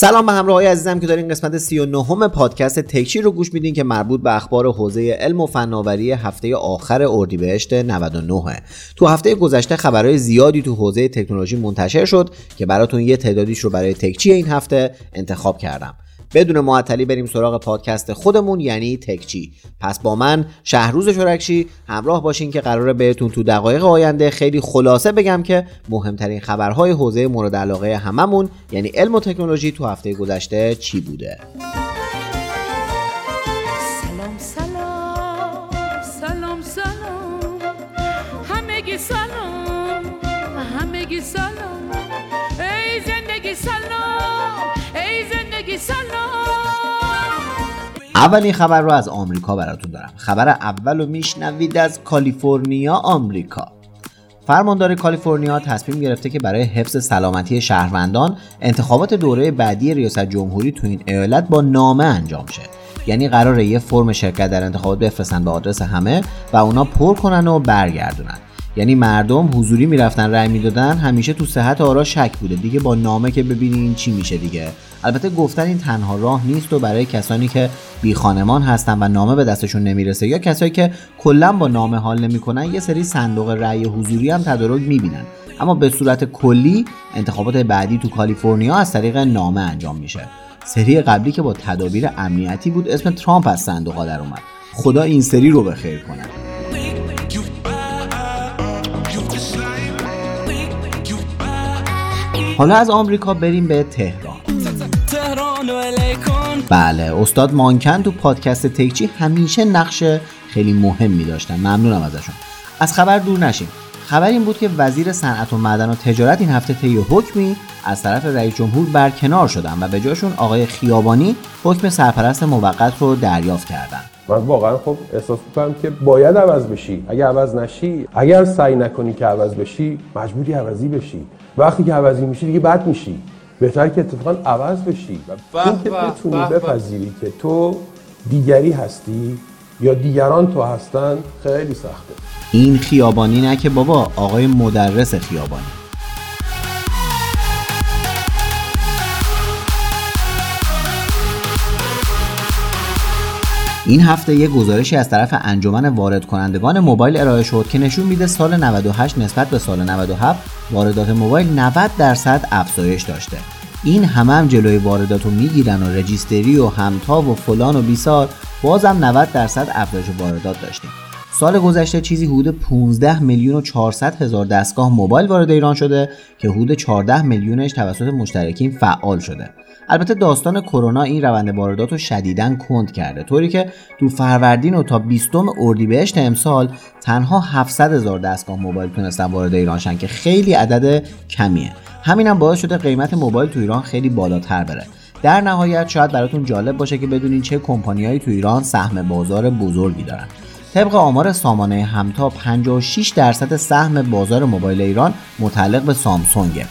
سلام به همراه های عزیزم که دارین قسمت 39 پادکست تکچی رو گوش میدین که مربوط به اخبار حوزه علم و فناوری هفته آخر اردیبهشت 99 تو هفته گذشته خبرهای زیادی تو حوزه تکنولوژی منتشر شد که براتون یه تعدادیش رو برای تکچی این هفته انتخاب کردم. بدون معطلی بریم سراغ پادکست خودمون یعنی تکچی. پس با من شهروز شرکشی همراه باشین که قراره بهتون تو دقایق آینده خیلی خلاصه بگم که مهمترین خبرهای حوزه مورد علاقه هممون یعنی علم و تکنولوژی تو هفته گذشته چی بوده. اولین خبر رو از آمریکا براتون دارم. خبر اول رو میشنوید از کالیفرنیا آمریکا. فرماندار کالیفرنیا تصمیم گرفته که برای حفظ سلامتی شهروندان انتخابات دوره بعدی ریاست جمهوری تو این ایالت با نامه انجام شه. یعنی قراره یه فرم شرکت در انتخابات بفرستن به آدرس همه و اونا پر کنن و برگردونن. یعنی مردم حضوری می‌رفتن رأی می‌دادن همیشه تو صحت آرا شک بوده. دیگه با نامه که ببینین چی میشه دیگه. البته گفتن این تنها راه نیست و برای کسانی که بی خانمان هستن و نامه به دستشون نمی‌رسه یا کسایی که کلا با نامه حال نمی‌کنن یه سری صندوق رأی حضوری هم تدارک می‌بینن. اما به صورت کلی انتخابات بعدی تو کالیفرنیا از طریق نامه انجام میشه. سری قبلی که با تدابیر امنیتی بود اسم ترامپ از صندوق در اومد. خدا این سری رو به خیر کنه. حالا از آمریکا بریم به تهران. بله استاد مانکن تو پادکست تکچی همیشه نقش خیلی مهمی داشتن. ممنونم ازشون. از خبر دور نشیم. خبر این بود که وزیر صنعت و معدن و تجارت این هفته طی حکمی از طرف رئیس جمهور برکنار شدن و به جاشون آقای خیابانی حکم سرپرست موقت رو دریافت کردن. من واقعا خب احساس می‌کنم که باید عوض بشی. اگر عوض نشی اگر سعی نکنی که عوض بشی مجبوری عوضی بشی. وقتی که عوضی میشی دیگه بد میشی. بهتر که اتفاقا عوض بشی و این که بتونی بپذیری که تو دیگری هستی یا دیگران تو هستن خیلی سخته. این خیابانی نه که بابا آقای مدرس خیابانی. این هفته یک گزارشی از طرف انجمن وارد کنندگان موبایل ارائه شد که نشون میده سال 98 نسبت به سال 97 واردات موبایل 90 درصد افزایش داشته. این همه هم جلوی واردات رو می‌گیرن و رجیستری و همتا و فلان و بیسار بازم 90 درصد افزایش واردات داشتیم. سال گذشته چیزی حدود 15 میلیون و 400 هزار دستگاه موبایل وارد ایران شده که حدود 14 میلیونش توسط مشترکین فعال شده. البته داستان کرونا این روند واردات رو شدیداً کند کرده طوری که تو فروردین و تا 20 اردیبهشت امسال تنها 700 هزار دستگاه موبایل تونستن وارد ایران شن که خیلی عدد کمیه. همینم باعث شده قیمت موبایل تو ایران خیلی بالاتر بره. در نهایت شاید براتون جالب باشه که بدونین چه کمپانیایی تو ایران سهم بازار بزرگی دارن. طبق آمار سامانه همتا 56 درصد سهم بازار موبایل ایران متعلق به سامسونگه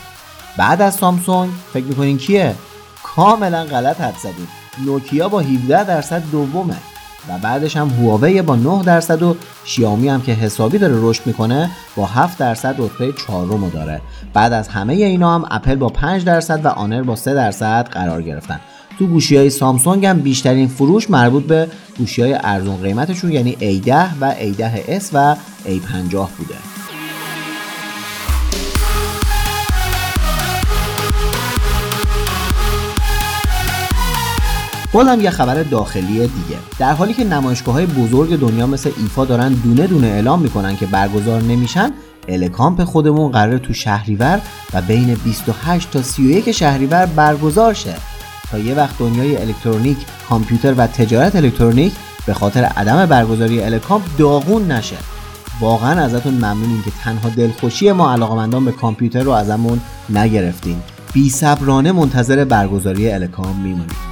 بعد از سامسونگ فکر می‌کنین کیه؟ کاملا غلط حد زدید نوکیا با 17 درصد دومه. و بعدش هم هواوی با 9 درصد و شیائومی هم که حسابی داره رشد می‌کنه با 7 درصد رتبه چهارم داره. بعد از همه اینا هم اپل با 5 درصد و آنر با 3 درصد قرار گرفتن. تو گوشی های سامسونگ هم بیشترین فروش مربوط به گوشی های ارزون قیمتشون یعنی A10 و A10s و A50 بوده. بازم یه خبر داخلی دیگه. در حالی که نمایشگاه های بزرگ دنیا مثل ایفا دارن دونه دونه اعلام می‌کنن که برگزار نمیشن الکامپ خودمون قرار تو شهریور و بین 28 تا 31 شهریور برگزار شه. تا یه وقت دنیای الکترونیک کامپیوتر و تجارت الکترونیک به خاطر عدم برگزاری الکامپ داغون نشه. واقعا ازتون ممنونیم که تنها دلخوشی ما علاقمندان به کامپیوتر رو ازمون نگرفتین. بی صبرانه منتظر برگزاری الکامپ میمونیم.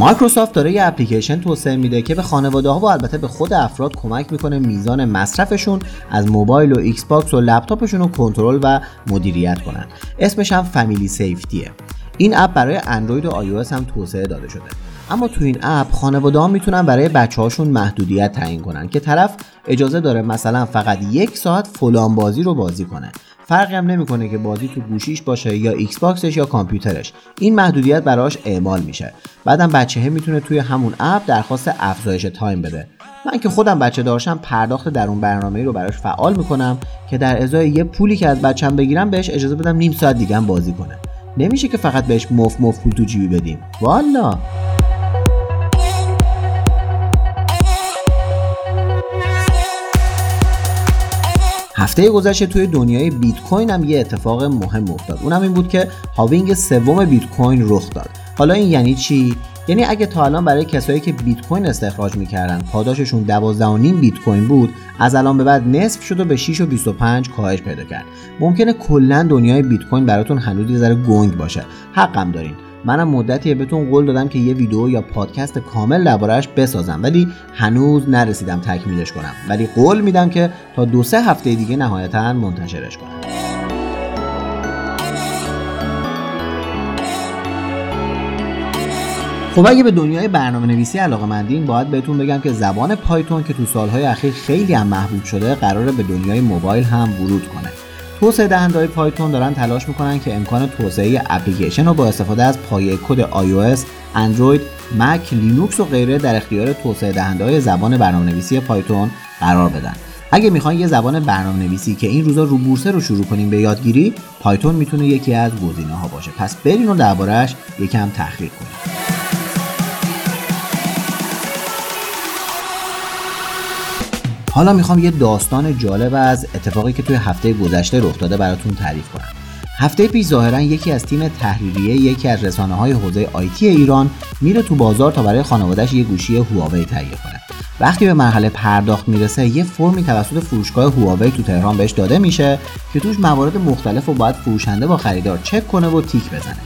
مایکروسافت داره یه اپلیکیشن توسعه میده که به خانواده ها و البته به خود افراد کمک می‌کنه میزان مصرفشون از موبایل و ایکس باکس و لپتاپشون رو کنترل و مدیریت کنن. اسمش هم Family Safety ه این اپ برای اندروید و iOS هم توسعه داده شده. اما تو این اپ خانواده ها می‌تونن برای بچه هاشون محدودیت تعیین کنن که طرف اجازه داره مثلا فقط یک ساعت فلان بازی رو بازی کنه. فرقی هم نمی‌کنه که بازی تو گوشیش باشه یا ایکس باکسش یا کامپیوترش. این محدودیت براش اعمال میشه. بعدم بچه می‌تونه توی همون اپ درخواست افزایش time بده. من که خودم بچه داشتم پرداخت در اون برنامه رو براش فعال می‌کنم که در ازای یه پولی که از بچم بگیرم بهش اجازه بدم نیم ساعت دیگه هم بازی کنه. نمیشه که فقط بهش مف مف پول تو جیبی بدیم. والا! هفته گذشته توی دنیای بیت کوین هم یه اتفاق مهم افتاد. اونم این بود که هاوینگ سوم بیت کوین رخ داد. حالا این یعنی چی؟ یعنی اگه تا الان برای کسایی که بیت کوین استخراج می‌کردن پاداششون 12.5 بیت کوین بود از الان به بعد نصف شد و به 6 و 25 کاهش پیدا کرد. ممکنه کلا دنیای بیت کوین براتون هنوز یه ذره گنگ باشه. حقم دارین. منم مدتی بهتون قول دادم که یه ویدیو یا پادکست کامل دربارهش بسازم. ولی هنوز نرسیدم تکمیلش کنم. ولی قول میدم که تا دو سه هفته دیگه نهایتا منتشرش کنم. خب اگه به دنیای برنامه نویسی علاقه مندین باید بهتون بگم که زبان پایتون که تو سالهای اخیر خیلی هم محبوب شده قراره به دنیای موبایل هم ورود کنه. توسعه دهنده پایتون دارن تلاش می‌کنن که امکان توسعه اپلیکیشن رو با استفاده از پایه کد iOS، اندروید، مک، لینوکس و غیره در اختیار توسعه دهنده های زبان برنامه نویسی پایتون قرار بدن. اگه می‌خواین یه زبان برنامه نویسی که این روزا رو بورسه رو شروع کنیم به یادگیری، پایتون می‌تونه یکی از گزینه ها باشه. پس برین و دربارهش یکم تحقیق کنید. حالا می‌خوام یه داستان جالب از اتفاقی که توی هفته گذشته رخ داده براتون تعریف کنم. هفته پیش ظاهرا یکی از تیم تحریریه یکی از رسانه های حوزه آیتی ایران میره تو بازار تا برای خانوادهش یه گوشی هواوی تهیه کنه. وقتی به مرحله پرداخت می‌رسه یه فرمی توسط فروشگاه هواوی تو تهران بهش داده میشه که توش موارد مختلف رو باید فروشنده با خریدار چک کنه و تیک بزنه.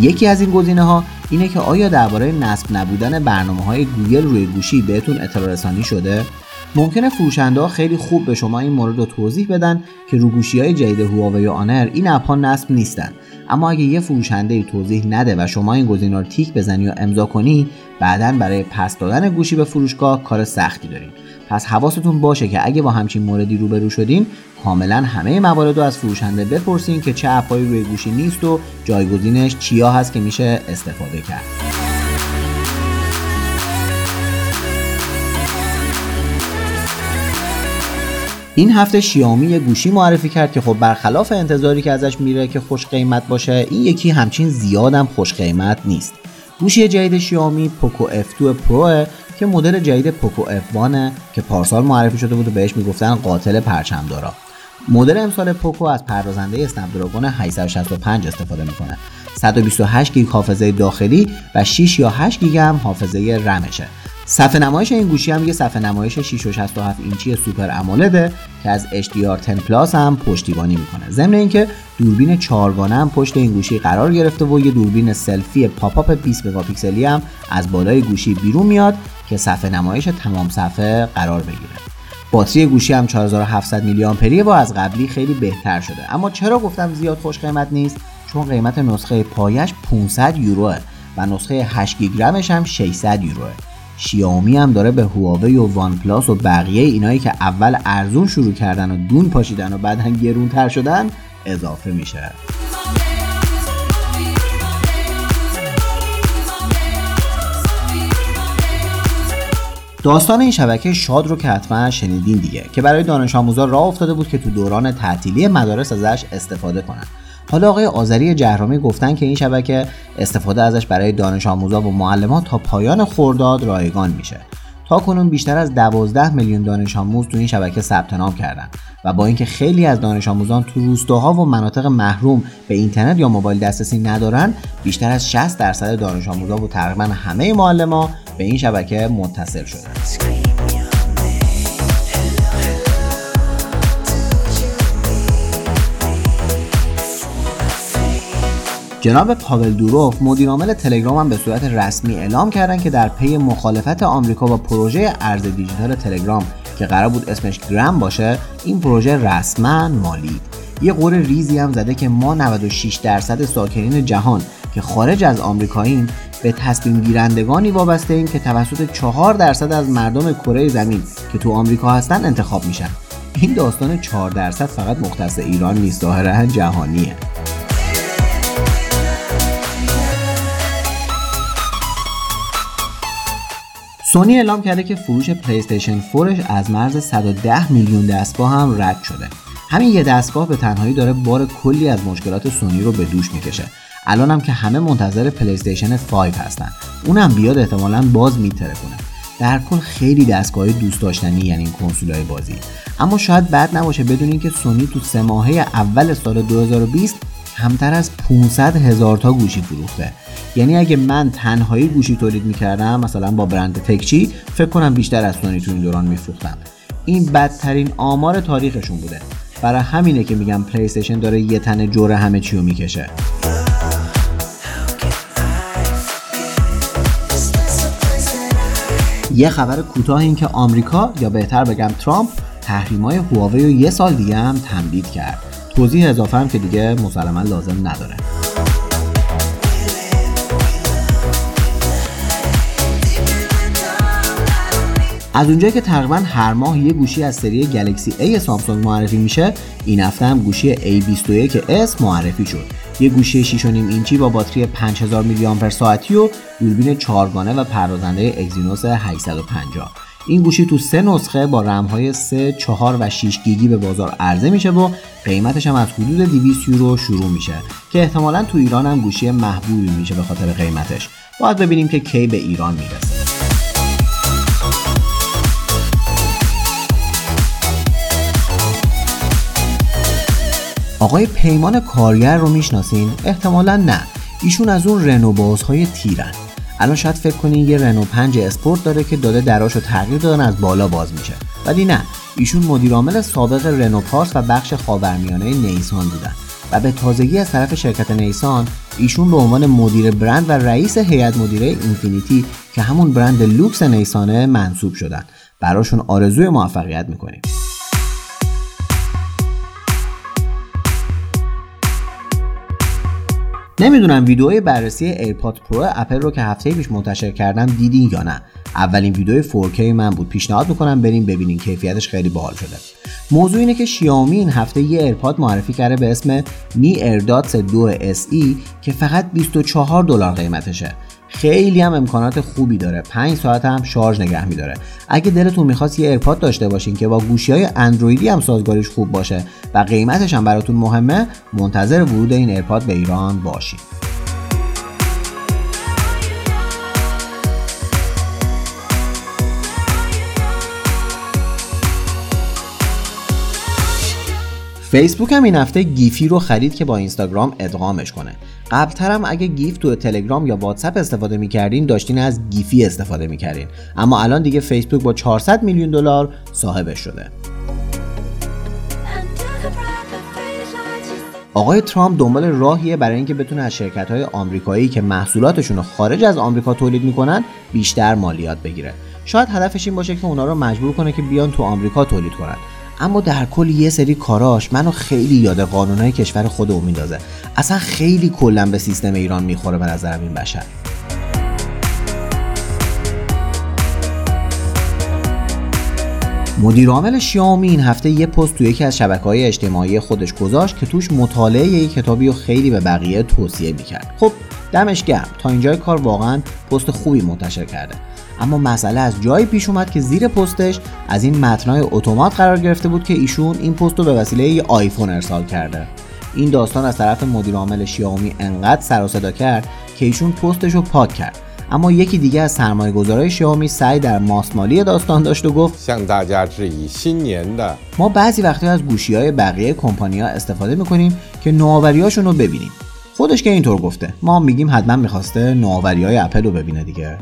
یکی از این گزینه ها اینه که آیا درباره نصب نبودن برنامه های گوگل روی گوشی بهتون اطلاع رسانی شده؟ ممکنه فروشنده ها خیلی خوب به شما این مورد رو توضیح بدن که رو گوشی های جدید هواوی و آنر این اپ ها نصب نیستن. اما اگه یه فروشنده توضیح نده و شما این گزینه رو تیک بزنی یا امضا کنی بعدا برای پس دادن گوشی به فروشگاه کار سختی دارین. پس حواستون باشه که اگه با همچین موردی روبرو شدین کاملا همه موارد رو از فروشنده بپرسین که چه اپهایی روی گوشی نیست و جایگزینش چیا هست که میشه استفاده کرد. این هفته شیائومی گوشی معرفی کرد که خب برخلاف انتظاری که ازش میره که خوش قیمت باشه این یکی همچین زیادم خوش قیمت نیست. گوشی جدید شیائومی Poco F2 Pro که مدل جدید Poco F1 که پارسال معرفی شده بود و بهش می‌گفتن قاتل پرچمدارا. مدل امسال Poco از پردازنده Snapdragon 865 استفاده می‌کنه. 128 گیگ حافظه داخلی و 6 یا 8 گیگ هم حافظه رمشه. صفحه نمایش این گوشی هم یه صفحه نمایش 6.67 اینچی Super AMOLED ه که از HDR10 Plus هم پشتیبانی می‌کنه. ضمن اینکه دوربین چهارگانه هم پشت این گوشی قرار گرفته و یه دوربین سلفی pop-up 20 مگاپیکسلی هم از بالای گوشی بیرون میاد که صفحه نمایش تمام صفحه قرار بگیره. باتری گوشی هم 4700 میلی آمپریه و از قبلی خیلی بهتر شده. اما چرا گفتم زیاد خوش قیمت نیست؟ چون قیمت نسخه پایش 500 یوروه و نسخه 8 گیگرمش هم 600 یوروه. شیائومی هم داره به هواوی و وان پلاس و بقیه اینایی که اول ارزون شروع کردن و دون پاشیدن و بعدا گرونتر شدن اضافه میشه. داستان این شبکه شاد رو که حتما شنیدین دیگه که برای دانش آموزا راه افتاده بود که تو دوران تعطیلی مدارس ازش استفاده کنن. حالا آقای آذری جهرامی گفتن که این شبکه استفاده ازش برای دانش آموزا و معلمان تا پایان خورداد رایگان میشه. تا کنون بیشتر از 12 میلیون دانش آموز تو این شبکه ثبت نام کردن و با اینکه خیلی از دانش آموزان تو روستاها و مناطق محروم به اینترنت یا موبایل دسترسی ندارن بیشتر از 60 درصد دانش آموزا و تقریبا همه معلمان به این شبکه متصل شدن. جناب پاول دوروف مدیرعامل تلگرام هم به صورت رسمی اعلام کردن که در پی مخالفت آمریکا با پروژه ارز دیجیتال تلگرام که قرار بود اسمش گرام باشه این پروژه رسما مالید یه قور ریزی هم زده که ما 96 درصد ساکنین جهان که خارج از آمریکاییم به تصمیم گیرندگانی وابسته ایم که توسط 4 درصد از مردم کره زمین که تو آمریکا هستن انتخاب میشن. این داستان 4 درصد فقط مختص ایران نیست ظاهرا جهانیه. سونی اعلام کرده که فروش پلی استیشن 4 از مرز 110 میلیون دستگاه هم رد شده. همین یه دستگاه به تنهایی داره بار کلی از مشکلات سونی رو به دوش می‌کشه. الان هم که همه منتظر پلی استیشن 5 هستن. اونم بیاد احتمالا باز میترکونه. در کل خیلی دستگاه دوست داشتنی یعنی این کنسولای بازی اما شاید بد نباشه بدونین که سونی تو سه ماهه اول سال 2020 کمتر از 500 هزار تا گوشی فروخته. یعنی اگه من تنهایی گوشی تولید می‌کردم مثلا با برند تکچی فکر کنم بیشتر از سونی تو این دوران میفروختم. این بدترین آمار تاریخشون بوده. برای همینه که میگم پلی داره یه تنه جور همه چیو می‌کشه. یه خبر کوتاه این که آمریکا یا بهتر بگم ترامپ تحریمای هواوی رو یه سال دیگه هم تمدید کرد. توضیح اضافه هم که دیگه مسلما لازم نداره. از اونجایی که تقریبا هر ماه یه گوشی از سری گلکسی A سامسونگ معرفی میشه این هفته هم گوشی A21s معرفی شد. یه گوشی 6.5 اینچی با باتری 5000 میلی آمپر ساعتی و دوربین چهارگانه و پردازنده اگزینوس 850 این گوشی تو سه نسخه با رم های 3, 4 و 6 گیگی به بازار عرضه میشه و قیمتش هم از حدود 200 یورو شروع میشه که احتمالا تو ایران هم گوشی محبوبی میشه به خاطر قیمتش. باید ببینیم که کی به ایران می‌رسه. آقای پیمان کارگر رو می‌شناسین؟ احتمالا نه. ایشون از اون رنو بازهای تیرن. الان شاید فکر کنین یه رنو 5 اسپورت داره که داده دراشو تغییر دادن از بالا باز میشه. ولی نه ایشون مدیرعامل سابق رنو پارس و بخش خاورمیانه نیسان بودن. و به تازگی از طرف شرکت نیسان ایشون به عنوان مدیر برند و رئیس هیئت مدیره اینفینیتی که همون برند لوکس نیسانه منصوب شدن. براشون آرزوی موفقیت می‌کنیم. نمی‌دونم ویدیوهای بررسی AirPod Pro اپل رو که هفته پیش منتشر کردم دیدین یا نه. اولین ویدیو 4K من بود. پیشنهاد می‌کنم بریم ببینین کیفیتش خیلی باحال شده. موضوع اینه که شیائومی این هفته یه ایرپاد معرفی کرده به اسم Mi AirDots 2 SE که فقط 24 دلار قیمتشه. خیلی هم امکانات خوبی داره. 5 ساعت هم شارژ نگه میداره. اگه دلتون می‌خواست یه ایرپاد داشته باشین که با گوشی های اندرویدی هم سازگاریش خوب باشه و قیمتش هم براتون مهمه منتظر ورود این ایرپاد به ایران باشین. فیسبوک هم این هفته Giphy رو خرید که با اینستاگرام ادغامش کنه. قبلتر هم اگه GIF تو تلگرام یا واتساپ استفاده می‌کردین داشتین از Giphy استفاده می‌کردین. اما الان دیگه فیسبوک با 400 میلیون دلار صاحبش شده. آقای ترامپ دنبال راهیه برای اینکه بتونه از شرکت های آمریکایی که محصولاتشون رو خارج از آمریکا تولید می‌کنن بیشتر مالیات بگیره. شاید هدفش این باشه که اونا رو مجبور کنه که بیان تو آمریکا تولید کنن. اما در کل یه سری کاراش منو خیلی یاد قانونهای کشور خودمون میندازه. اصلا خیلی کلا به سیستم ایران می‌خوره به نظرم این بشر. مدیر عامل شیائومی این هفته یه پست تو یکی از شبکه های اجتماعی خودش گذاشت که توش مطالعه یک کتابی رو خیلی به بقیه توصیه می‌کرد. خب دمش گرم. تا اینجای کار واقعا پست خوبی منتشر کرده. اما مسئله از جایی پیش اومد که زیر پستش از این متنای اتومات قرار گرفته بود که ایشون این پست رو به وسیله ای آیفون ارسال کرده. این داستان از طرف مدیر عامل شیائومی انقدر سر و صدا کرد که ایشون پستش رو پاک کرد. اما یکی دیگه از سرمایه گذارای شیائومی سعی در ماسمالی داستان داشت و گفت ما بعضی وقتی از گوشی های بقیه کمپانیا استفاده می‌کنیم که نوآوریاشون رو ببینیم. خودش که اینطور گفته ما میگیم حتما می‌خواسته نوآوری های اپل رو ببینه دیگه.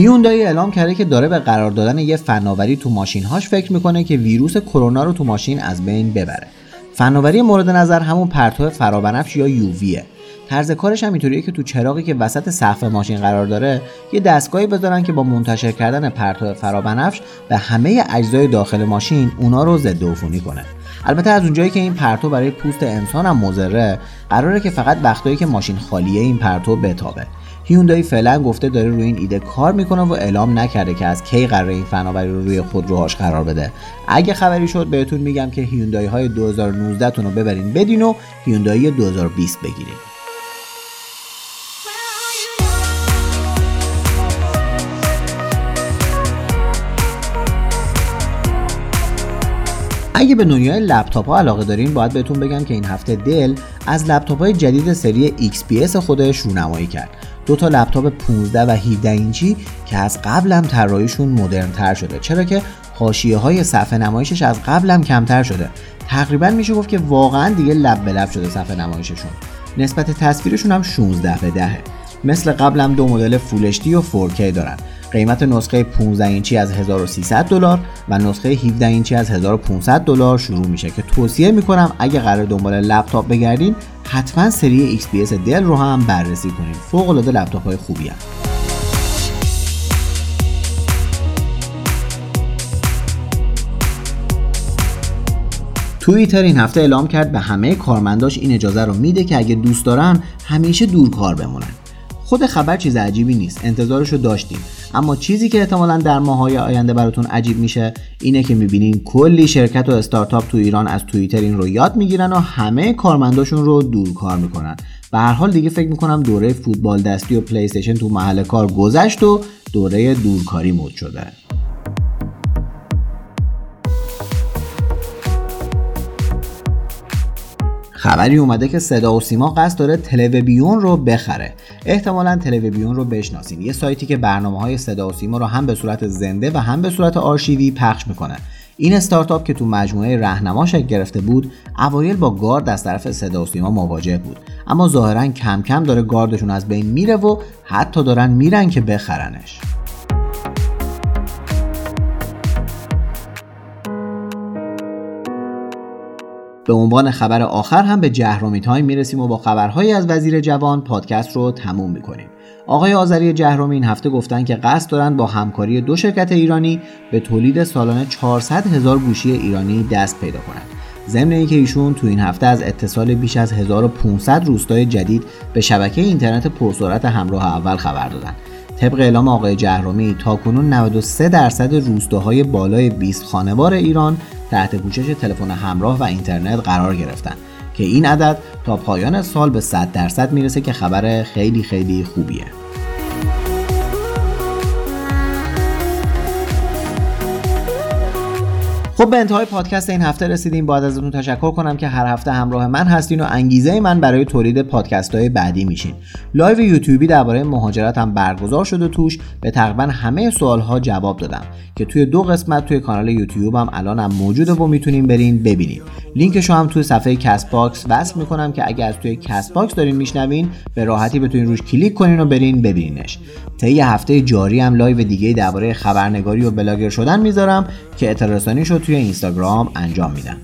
هیوندای اعلام کرده که داره به قرار دادن یه فناوری تو ماشینهاش فکر می‌کنه که ویروس کرونا رو تو ماشین از بین ببره. فناوری مورد نظر همون پرتو فرابنفش یا یوویه طرز کارش هم اینطوریه که تو چراغی که وسط سقف ماشین قرار داره یه دستگاهی بذارن که با منتشر کردن پرتو فرابنفش به همه اجزای داخل ماشین اونا رو ضد عفونی کنه. البته از اونجایی که این پرتو برای پوست انسان هم مضره قراره که فقط وقتایی که ماشین خالیه این پرتو بتابه. هیوندای فعلا گفته داره روی این ایده کار می‌کنه و اعلام نکرده که از کی قرار این فناوری رو روی خودروهاش قرار بده. اگه خبری شد بهتون میگم که هیوندای های 2019 تون رو ببرین بدین و هیوندای 2020 بگیرین. اگه به دنیای لپتاپ ها علاقه دارین باید بهتون بگم که این هفته دل از لپتاپ های جدید سری XPS خودش رونمایی کرد. دو تا لپتاپ 15 و 17 اینچی که از قبلم طراحیشون مدرن تر شده. چرا که حاشیه های صفحه نمایشش از قبلم کمتر شده. تقریبا میشه گفت که واقعا دیگه لب به لب شده صفحه نمایششون. نسبت تصویرشون هم 16 به 10 مثل قبلم دو مدل فول و 4K دارن. قیمت نسخه 15 اینچی از 1300 دلار و نسخه 17 اینچی از 1500 دلار شروع میشه که توصیه می‌کنم اگه قرار دنبال لپتاپ بگردین حتما سری XPS دل رو هم بررسی کنید فوق العاده لپتاپ های خوبی هم. توییتر این هفته اعلام کرد به همه کارمنداش این اجازه رو میده که اگه دوست دارن همیشه دور کار بمونن. خود خبر چیز عجیبی نیست. انتظارش رو داشتیم. اما چیزی که احتمالا در ماهای آینده براتون عجیب میشه اینه که می‌بینین کلی شرکت و استارتاپ تو ایران از توییتر این رو یاد می‌گیرن و همه کارمنداشون رو دور کار می‌کنن. به هر حال دیگه فکر می‌کنم دوره فوتبال دستی و پلی تو محل کار گذشت و دوره دورکاری مد شده. خبری اومده که صدا و سیما قصد داره تلویبیون رو بخره. احتمالا تلویبیون رو بشناسین یه سایتی که برنامه های صدا و سیما رو هم به صورت زنده و هم به صورت آرشیوی پخش می‌کنه. این استارتاپ که تو مجموعه رهنما شکل گرفته بود اوایل با گارد از طرف صدا و سیما مواجه بود. اما ظاهرا کم کم داره گاردشون از بین میره و حتی دارن میرن که بخرنش. به عنوان خبر آخر هم به جهرومی تایم می‌رسیم و با خبرهایی از وزیر جوان پادکست رو تموم می‌کنیم. آقای آذری جهرومی این هفته گفتن که قصد دارند با همکاری دو شرکت ایرانی به تولید سالانه 400 هزار گوشی ایرانی دست پیدا کنند. ضمن اینکه ایشون تو این هفته از اتصال بیش از 1500 روستای جدید به شبکه اینترنت پرسرعت همراه اول خبر دادند طبق اعلام آقای جهرومی تاکنون 93 درصد روستاهای بالای 20 خانوار ایران تحت پوشش تلفن همراه و اینترنت قرار گرفتن که این عدد تا پایان سال به 100 درصد می‌رسه که خبر خیلی خیلی خوبیه. خب به انتهای پادکست این هفته رسیدیم. باید ازتون تشکر کنم که هر هفته همراه من هستین و انگیزه من برای تولید پادکست های بعدی میشین. live یوتیوبی درباره مهاجرت هم برگزار شده توش. به تقریبا همه سوال ها جواب دادم که توی دو قسمت توی کانال یوتیوب هم موجوده و می‌تونین برین ببینید لینکش هم توی صفحه Castbox وصل می‌کنم که اگر از توی Castbox دارین میشنوین به راحتی بتونین روش کلیک کنین و برین ببینینش. طی هفته جاری هم live دیگه درباره خبرنگاری و بلاگر شدن می‌ذارم که اطلاع شد توی اینستاگرام انجام میدم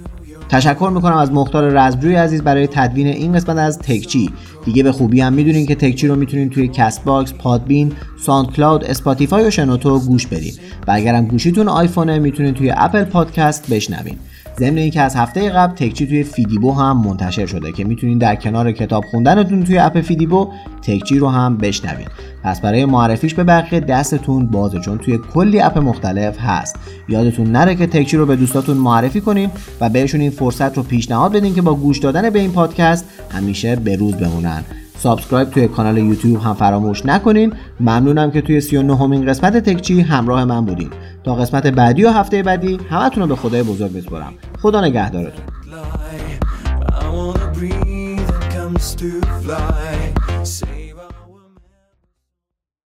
تشکر می‌کنم از مختار رزمجوی عزیز برای تدوین این قسمت از تکچی. دیگه به خوبی هم می‌دونین که تکچی رو می‌تونین توی Castbox، Podbean، SoundCloud، Spotify و شنوتو گوش بدین. و اگرم گوشیتون آیفونه می‌تونین توی Apple Podcast بشنوین. ضمن اینکه از هفته قبل تکچی توی فیدیبو هم منتشر شده که می‌تونین در کنار کتاب خوندنتون توی اپ فیدیبو تکچی رو هم بشنوین پس برای معرفیش به بقیه دستتون بازه چون توی کلی اپ مختلف هست. یادتون نره که تکچی رو به دوستاتون معرفی کنین و بهشون این فرصت رو پیشنهاد بدین که با گوش دادن به این پادکست همیشه به روز بمونن. subscribe توی کانال یوتیوب هم فراموش نکنین. ممنونم که توی 39 امین قسمت تکچی همراه من بودین. تا قسمت بعدی و هفته بعدی همتون رو به خدای بزرگ بسپرم خدا نگهدارتون.